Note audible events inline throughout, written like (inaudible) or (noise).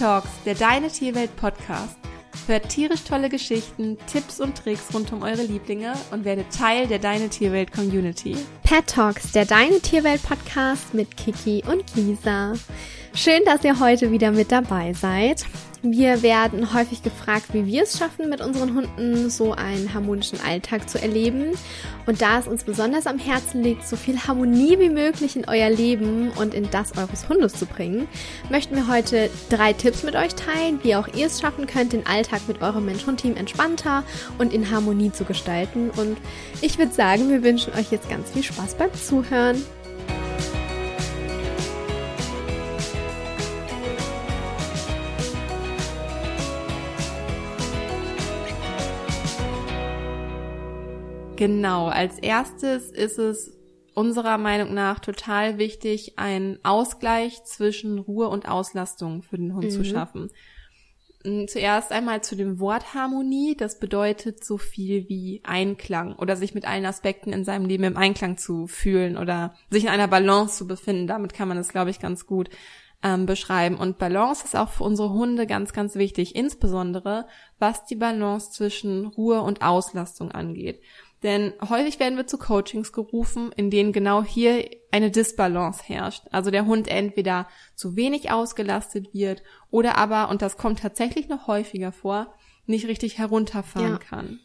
Talks, der Deine Tierwelt Podcast. Hört tierisch tolle Geschichten, Tipps und Tricks rund um eure Lieblinge und werdet Teil der Deine Tierwelt Community. Pet Talks, der Deine Tierwelt Podcast mit Kiki und Lisa. Schön, dass ihr heute wieder mit dabei seid. Wir werden häufig gefragt, wie wir es schaffen, mit unseren Hunden so einen harmonischen Alltag zu erleben. Und da es uns besonders am Herzen liegt, so viel Harmonie wie möglich in euer Leben und in das eures Hundes zu bringen, möchten wir heute drei Tipps mit euch teilen, wie auch ihr es schaffen könnt, den Alltag mit eurem Mensch-Hund-Team entspannter und in Harmonie zu gestalten. Und ich würde sagen, wir wünschen euch jetzt ganz viel Spaß beim Zuhören. Genau, als erstes ist es unserer Meinung nach total wichtig, einen Ausgleich zwischen Ruhe und Auslastung für den Hund mhm. zu schaffen. Mm, zuerst einmal zu dem Wort Harmonie. Das bedeutet so viel wie Einklang oder sich mit allen Aspekten in seinem Leben im Einklang zu fühlen oder sich in einer Balance zu befinden. Damit kann man es, glaube ich, ganz gut ähm, beschreiben. Und Balance ist auch für unsere Hunde ganz, ganz wichtig, insbesondere was die Balance zwischen Ruhe und Auslastung angeht. Denn häufig werden wir zu Coachings gerufen, in denen genau hier eine Disbalance herrscht. Also der Hund entweder zu wenig ausgelastet wird oder aber, und das kommt tatsächlich noch häufiger vor, nicht richtig herunterfahren ja. kann.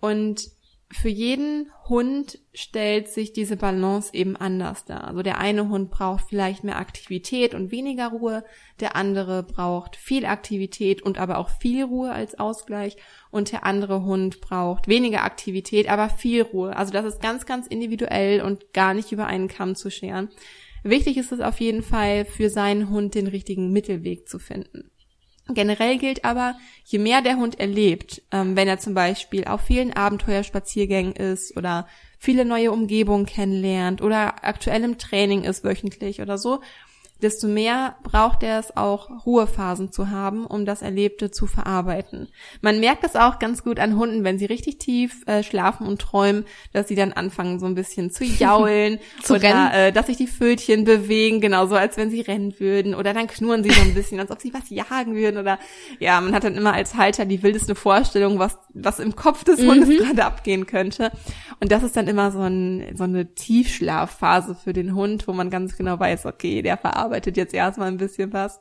Und für jeden Hund stellt sich diese Balance eben anders dar. Also der eine Hund braucht vielleicht mehr Aktivität und weniger Ruhe, der andere braucht viel Aktivität und aber auch viel Ruhe als Ausgleich und der andere Hund braucht weniger Aktivität, aber viel Ruhe. Also das ist ganz, ganz individuell und gar nicht über einen Kamm zu scheren. Wichtig ist es auf jeden Fall für seinen Hund den richtigen Mittelweg zu finden. Generell gilt aber, je mehr der Hund erlebt, ähm, wenn er zum Beispiel auf vielen Abenteuerspaziergängen ist oder viele neue Umgebungen kennenlernt oder aktuell im Training ist wöchentlich oder so, desto mehr braucht er es auch, Ruhephasen zu haben, um das Erlebte zu verarbeiten. Man merkt es auch ganz gut an Hunden, wenn sie richtig tief äh, schlafen und träumen, dass sie dann anfangen, so ein bisschen zu (laughs) jaulen zu oder äh, dass sich die Fötchen bewegen, genauso als wenn sie rennen würden oder dann knurren sie so ein bisschen, als ob sie was jagen würden oder ja, man hat dann immer als Halter die wildeste Vorstellung, was, was im Kopf des Hundes mhm. gerade abgehen könnte. Und das ist dann immer so, ein, so eine Tiefschlafphase für den Hund, wo man ganz genau weiß, okay, der verarbeitet verarbeitet jetzt erstmal ein bisschen was.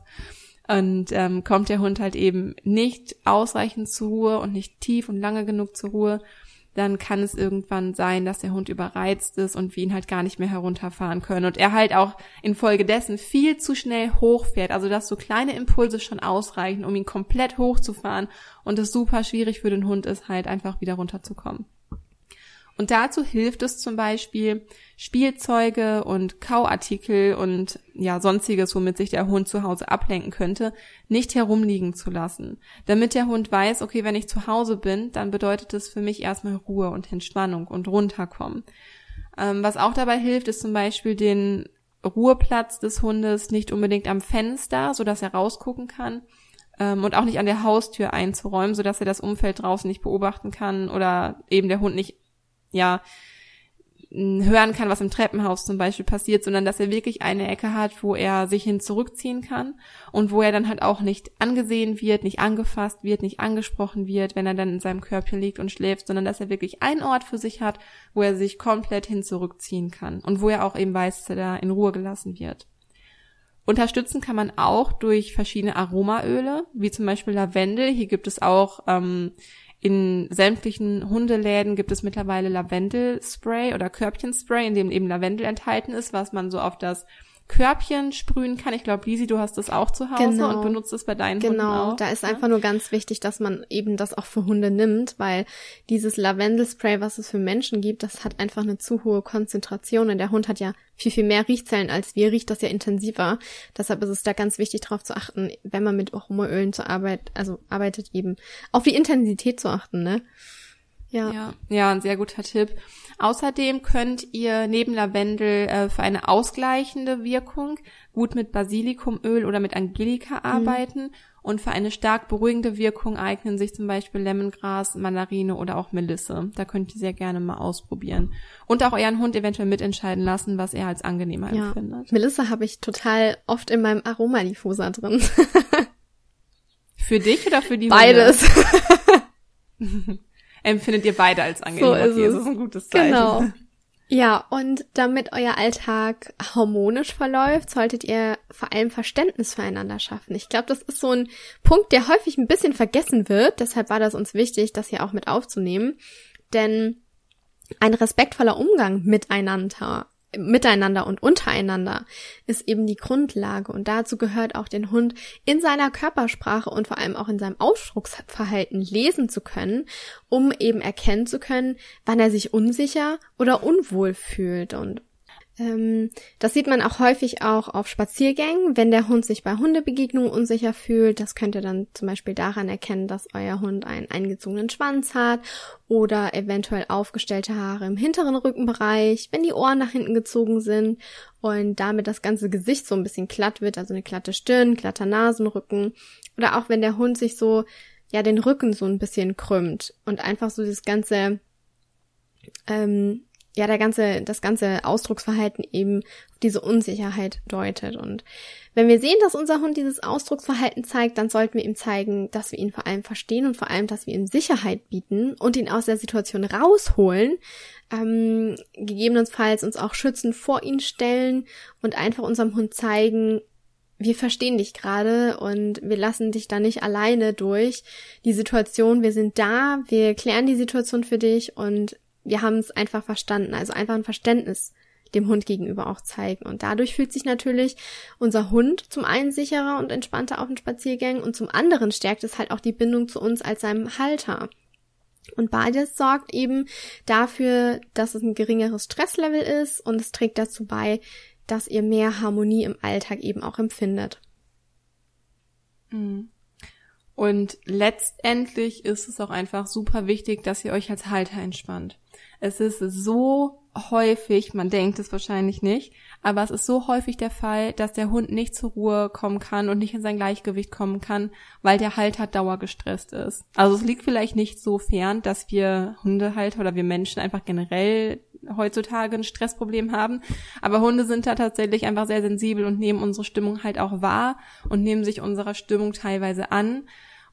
Und ähm, kommt der Hund halt eben nicht ausreichend zur Ruhe und nicht tief und lange genug zur Ruhe, dann kann es irgendwann sein, dass der Hund überreizt ist und wir ihn halt gar nicht mehr herunterfahren können. Und er halt auch infolgedessen viel zu schnell hochfährt. Also dass so kleine Impulse schon ausreichen, um ihn komplett hochzufahren und es super schwierig für den Hund ist, halt einfach wieder runterzukommen. Und dazu hilft es zum Beispiel, Spielzeuge und Kauartikel und ja, sonstiges, womit sich der Hund zu Hause ablenken könnte, nicht herumliegen zu lassen. Damit der Hund weiß, okay, wenn ich zu Hause bin, dann bedeutet es für mich erstmal Ruhe und Entspannung und runterkommen. Ähm, was auch dabei hilft, ist zum Beispiel den Ruheplatz des Hundes nicht unbedingt am Fenster, so dass er rausgucken kann, ähm, und auch nicht an der Haustür einzuräumen, so dass er das Umfeld draußen nicht beobachten kann oder eben der Hund nicht ja, hören kann, was im Treppenhaus zum Beispiel passiert, sondern dass er wirklich eine Ecke hat, wo er sich hin zurückziehen kann und wo er dann halt auch nicht angesehen wird, nicht angefasst wird, nicht angesprochen wird, wenn er dann in seinem Körbchen liegt und schläft, sondern dass er wirklich einen Ort für sich hat, wo er sich komplett hin zurückziehen kann und wo er auch eben weiß, dass er da in Ruhe gelassen wird. Unterstützen kann man auch durch verschiedene Aromaöle, wie zum Beispiel Lavendel. Hier gibt es auch ähm, in sämtlichen Hundeläden gibt es mittlerweile Lavendelspray oder Körbchenspray, in dem eben Lavendel enthalten ist, was man so auf das Körbchen sprühen kann. Ich glaube, Lisi, du hast das auch zu Hause genau. und benutzt es bei deinen genau. Hunden auch. Genau, da ist ja? einfach nur ganz wichtig, dass man eben das auch für Hunde nimmt, weil dieses Lavendelspray, was es für Menschen gibt, das hat einfach eine zu hohe Konzentration und der Hund hat ja viel, viel mehr Riechzellen als wir, riecht das ja intensiver. Deshalb ist es da ganz wichtig darauf zu achten, wenn man mit Aromaölen zur Arbeit, also arbeitet eben, auf die Intensität zu achten, ne? Ja. ja. Ja, ein sehr guter Tipp. Außerdem könnt ihr neben Lavendel äh, für eine ausgleichende Wirkung gut mit Basilikumöl oder mit Angelika mhm. arbeiten. Mhm. Und für eine stark beruhigende Wirkung eignen sich zum Beispiel Lemongras, Mandarine oder auch Melisse. Da könnt ihr sehr gerne mal ausprobieren. Und auch euren Hund eventuell mitentscheiden lassen, was er als angenehmer ja. empfindet. Melisse habe ich total oft in meinem Aromadiffuser drin. für dich oder für die (laughs) Beides. (laughs) Empfindet ihr beide als angenehm? So ist okay, es. das ist ein gutes Zeichen. Genau. (laughs) Ja, und damit euer Alltag harmonisch verläuft, solltet ihr vor allem Verständnis füreinander schaffen. Ich glaube, das ist so ein Punkt, der häufig ein bisschen vergessen wird. Deshalb war das uns wichtig, das hier auch mit aufzunehmen. Denn ein respektvoller Umgang miteinander miteinander und untereinander ist eben die Grundlage. Und dazu gehört auch den Hund in seiner Körpersprache und vor allem auch in seinem Ausdrucksverhalten lesen zu können, um eben erkennen zu können, wann er sich unsicher oder unwohl fühlt. Und ähm, das sieht man auch häufig auch auf Spaziergängen, wenn der Hund sich bei Hundebegegnungen unsicher fühlt. Das könnt ihr dann zum Beispiel daran erkennen, dass euer Hund einen eingezogenen Schwanz hat oder eventuell aufgestellte Haare im hinteren Rückenbereich, wenn die Ohren nach hinten gezogen sind und damit das ganze Gesicht so ein bisschen glatt wird, also eine glatte Stirn, glatter Nasenrücken oder auch wenn der Hund sich so ja den Rücken so ein bisschen krümmt und einfach so das ganze ähm, ja der ganze, das ganze Ausdrucksverhalten eben auf diese Unsicherheit deutet. Und wenn wir sehen, dass unser Hund dieses Ausdrucksverhalten zeigt, dann sollten wir ihm zeigen, dass wir ihn vor allem verstehen und vor allem, dass wir ihm Sicherheit bieten und ihn aus der Situation rausholen, ähm, gegebenenfalls uns auch schützend vor ihn stellen und einfach unserem Hund zeigen, wir verstehen dich gerade und wir lassen dich da nicht alleine durch die Situation. Wir sind da, wir klären die Situation für dich und wir haben es einfach verstanden, also einfach ein Verständnis dem Hund gegenüber auch zeigen. Und dadurch fühlt sich natürlich unser Hund zum einen sicherer und entspannter auf den Spaziergängen und zum anderen stärkt es halt auch die Bindung zu uns als seinem Halter. Und beides sorgt eben dafür, dass es ein geringeres Stresslevel ist und es trägt dazu bei, dass ihr mehr Harmonie im Alltag eben auch empfindet. Mhm. Und letztendlich ist es auch einfach super wichtig, dass ihr euch als Halter entspannt. Es ist so häufig, man denkt es wahrscheinlich nicht, aber es ist so häufig der Fall, dass der Hund nicht zur Ruhe kommen kann und nicht in sein Gleichgewicht kommen kann, weil der Halter dauergestresst ist. Also es liegt vielleicht nicht so fern, dass wir Hundehalter oder wir Menschen einfach generell heutzutage ein Stressproblem haben. Aber Hunde sind da tatsächlich einfach sehr sensibel und nehmen unsere Stimmung halt auch wahr und nehmen sich unserer Stimmung teilweise an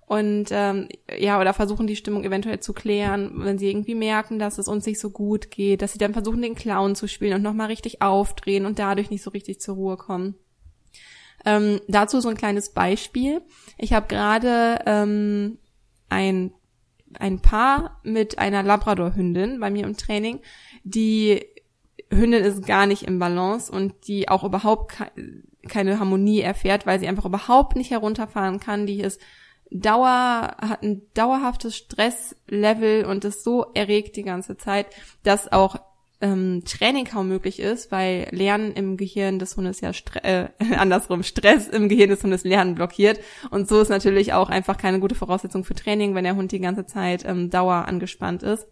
und ähm, ja, oder versuchen die Stimmung eventuell zu klären, wenn sie irgendwie merken, dass es uns nicht so gut geht, dass sie dann versuchen, den Clown zu spielen und nochmal richtig aufdrehen und dadurch nicht so richtig zur Ruhe kommen. Ähm, dazu so ein kleines Beispiel. Ich habe gerade ähm, ein, ein Paar mit einer Labrador-Hündin bei mir im Training, die Hündin ist gar nicht im Balance und die auch überhaupt keine Harmonie erfährt, weil sie einfach überhaupt nicht herunterfahren kann. Die ist Dauer, hat ein dauerhaftes Stresslevel und ist so erregt die ganze Zeit, dass auch ähm, Training kaum möglich ist, weil Lernen im Gehirn des Hundes ja Stre äh, (laughs) andersrum Stress im Gehirn des Hundes Lernen blockiert. Und so ist natürlich auch einfach keine gute Voraussetzung für Training, wenn der Hund die ganze Zeit ähm, Dauer angespannt ist.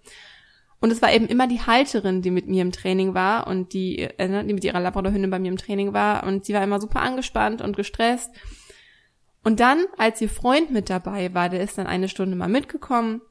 Und es war eben immer die Halterin, die mit mir im Training war und die, äh, ne, die mit ihrer Labradorhündin bei mir im Training war. Und sie war immer super angespannt und gestresst und dann, als ihr Freund mit dabei war, der ist dann eine Stunde mal mitgekommen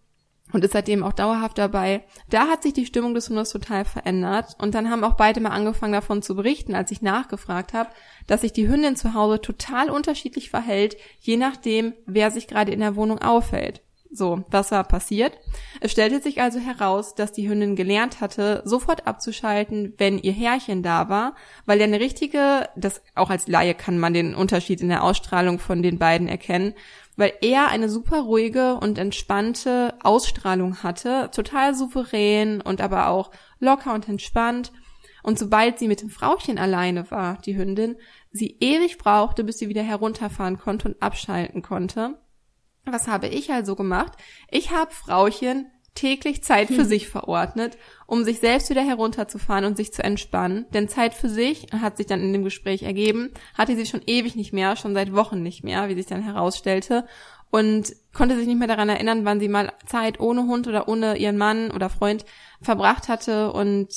und ist seitdem auch dauerhaft dabei, da hat sich die Stimmung des Hundes total verändert. Und dann haben auch beide mal angefangen davon zu berichten, als ich nachgefragt habe, dass sich die Hündin zu Hause total unterschiedlich verhält, je nachdem, wer sich gerade in der Wohnung aufhält. So, was war passiert? Es stellte sich also heraus, dass die Hündin gelernt hatte, sofort abzuschalten, wenn ihr Herrchen da war, weil er eine richtige, das auch als Laie kann man den Unterschied in der Ausstrahlung von den beiden erkennen, weil er eine super ruhige und entspannte Ausstrahlung hatte, total souverän und aber auch locker und entspannt. Und sobald sie mit dem Frauchen alleine war, die Hündin, sie ewig brauchte, bis sie wieder herunterfahren konnte und abschalten konnte. Was habe ich also gemacht? Ich habe Frauchen täglich Zeit für hm. sich verordnet, um sich selbst wieder herunterzufahren und sich zu entspannen. Denn Zeit für sich, hat sich dann in dem Gespräch ergeben, hatte sie schon ewig nicht mehr, schon seit Wochen nicht mehr, wie sich dann herausstellte. Und konnte sich nicht mehr daran erinnern, wann sie mal Zeit ohne Hund oder ohne ihren Mann oder Freund verbracht hatte. Und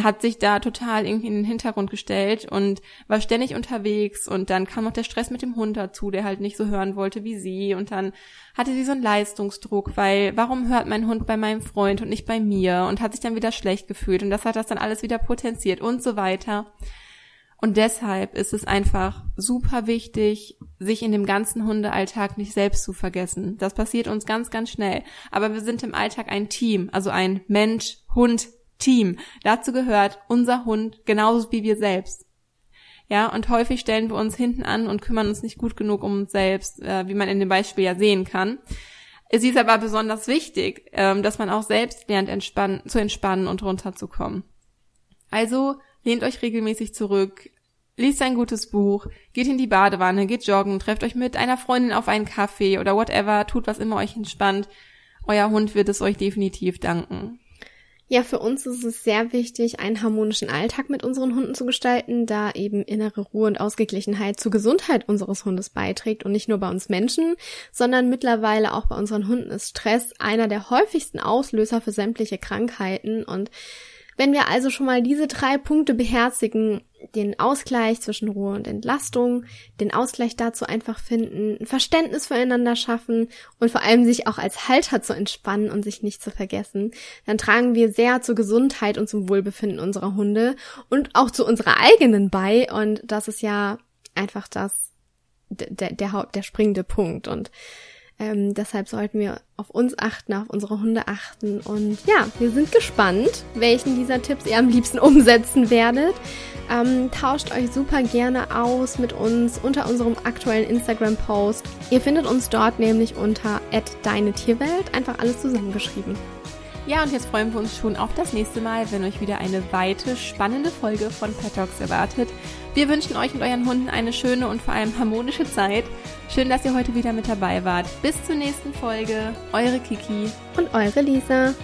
hat sich da total irgendwie in den Hintergrund gestellt und war ständig unterwegs und dann kam noch der Stress mit dem Hund dazu, der halt nicht so hören wollte wie sie und dann hatte sie so einen Leistungsdruck, weil warum hört mein Hund bei meinem Freund und nicht bei mir und hat sich dann wieder schlecht gefühlt und das hat das dann alles wieder potenziert und so weiter. Und deshalb ist es einfach super wichtig, sich in dem ganzen Hundealltag nicht selbst zu vergessen. Das passiert uns ganz, ganz schnell. Aber wir sind im Alltag ein Team, also ein Mensch, Hund, Team. Dazu gehört unser Hund genauso wie wir selbst. Ja, und häufig stellen wir uns hinten an und kümmern uns nicht gut genug um uns selbst, äh, wie man in dem Beispiel ja sehen kann. Es ist aber besonders wichtig, ähm, dass man auch selbst lernt, entspannen, zu entspannen und runterzukommen. Also lehnt euch regelmäßig zurück, liest ein gutes Buch, geht in die Badewanne, geht joggen, trefft euch mit einer Freundin auf einen Kaffee oder whatever, tut was immer euch entspannt. Euer Hund wird es euch definitiv danken. Ja, für uns ist es sehr wichtig, einen harmonischen Alltag mit unseren Hunden zu gestalten, da eben innere Ruhe und Ausgeglichenheit zur Gesundheit unseres Hundes beiträgt und nicht nur bei uns Menschen, sondern mittlerweile auch bei unseren Hunden ist Stress einer der häufigsten Auslöser für sämtliche Krankheiten und wenn wir also schon mal diese drei Punkte beherzigen, den Ausgleich zwischen Ruhe und Entlastung, den Ausgleich dazu einfach finden, ein Verständnis füreinander schaffen und vor allem sich auch als Halter zu entspannen und sich nicht zu vergessen, dann tragen wir sehr zur Gesundheit und zum Wohlbefinden unserer Hunde und auch zu unserer eigenen bei. Und das ist ja einfach das der der Haupt der springende Punkt. Und ähm, deshalb sollten wir auf uns achten, auf unsere Hunde achten. Und ja, wir sind gespannt, welchen dieser Tipps ihr am liebsten umsetzen werdet. Ähm, tauscht euch super gerne aus mit uns unter unserem aktuellen Instagram-Post. Ihr findet uns dort nämlich unter deine Tierwelt, einfach alles zusammengeschrieben. Ja, und jetzt freuen wir uns schon auf das nächste Mal, wenn euch wieder eine weite, spannende Folge von Pet Talks erwartet. Wir wünschen euch und euren Hunden eine schöne und vor allem harmonische Zeit. Schön, dass ihr heute wieder mit dabei wart. Bis zur nächsten Folge. Eure Kiki und eure Lisa.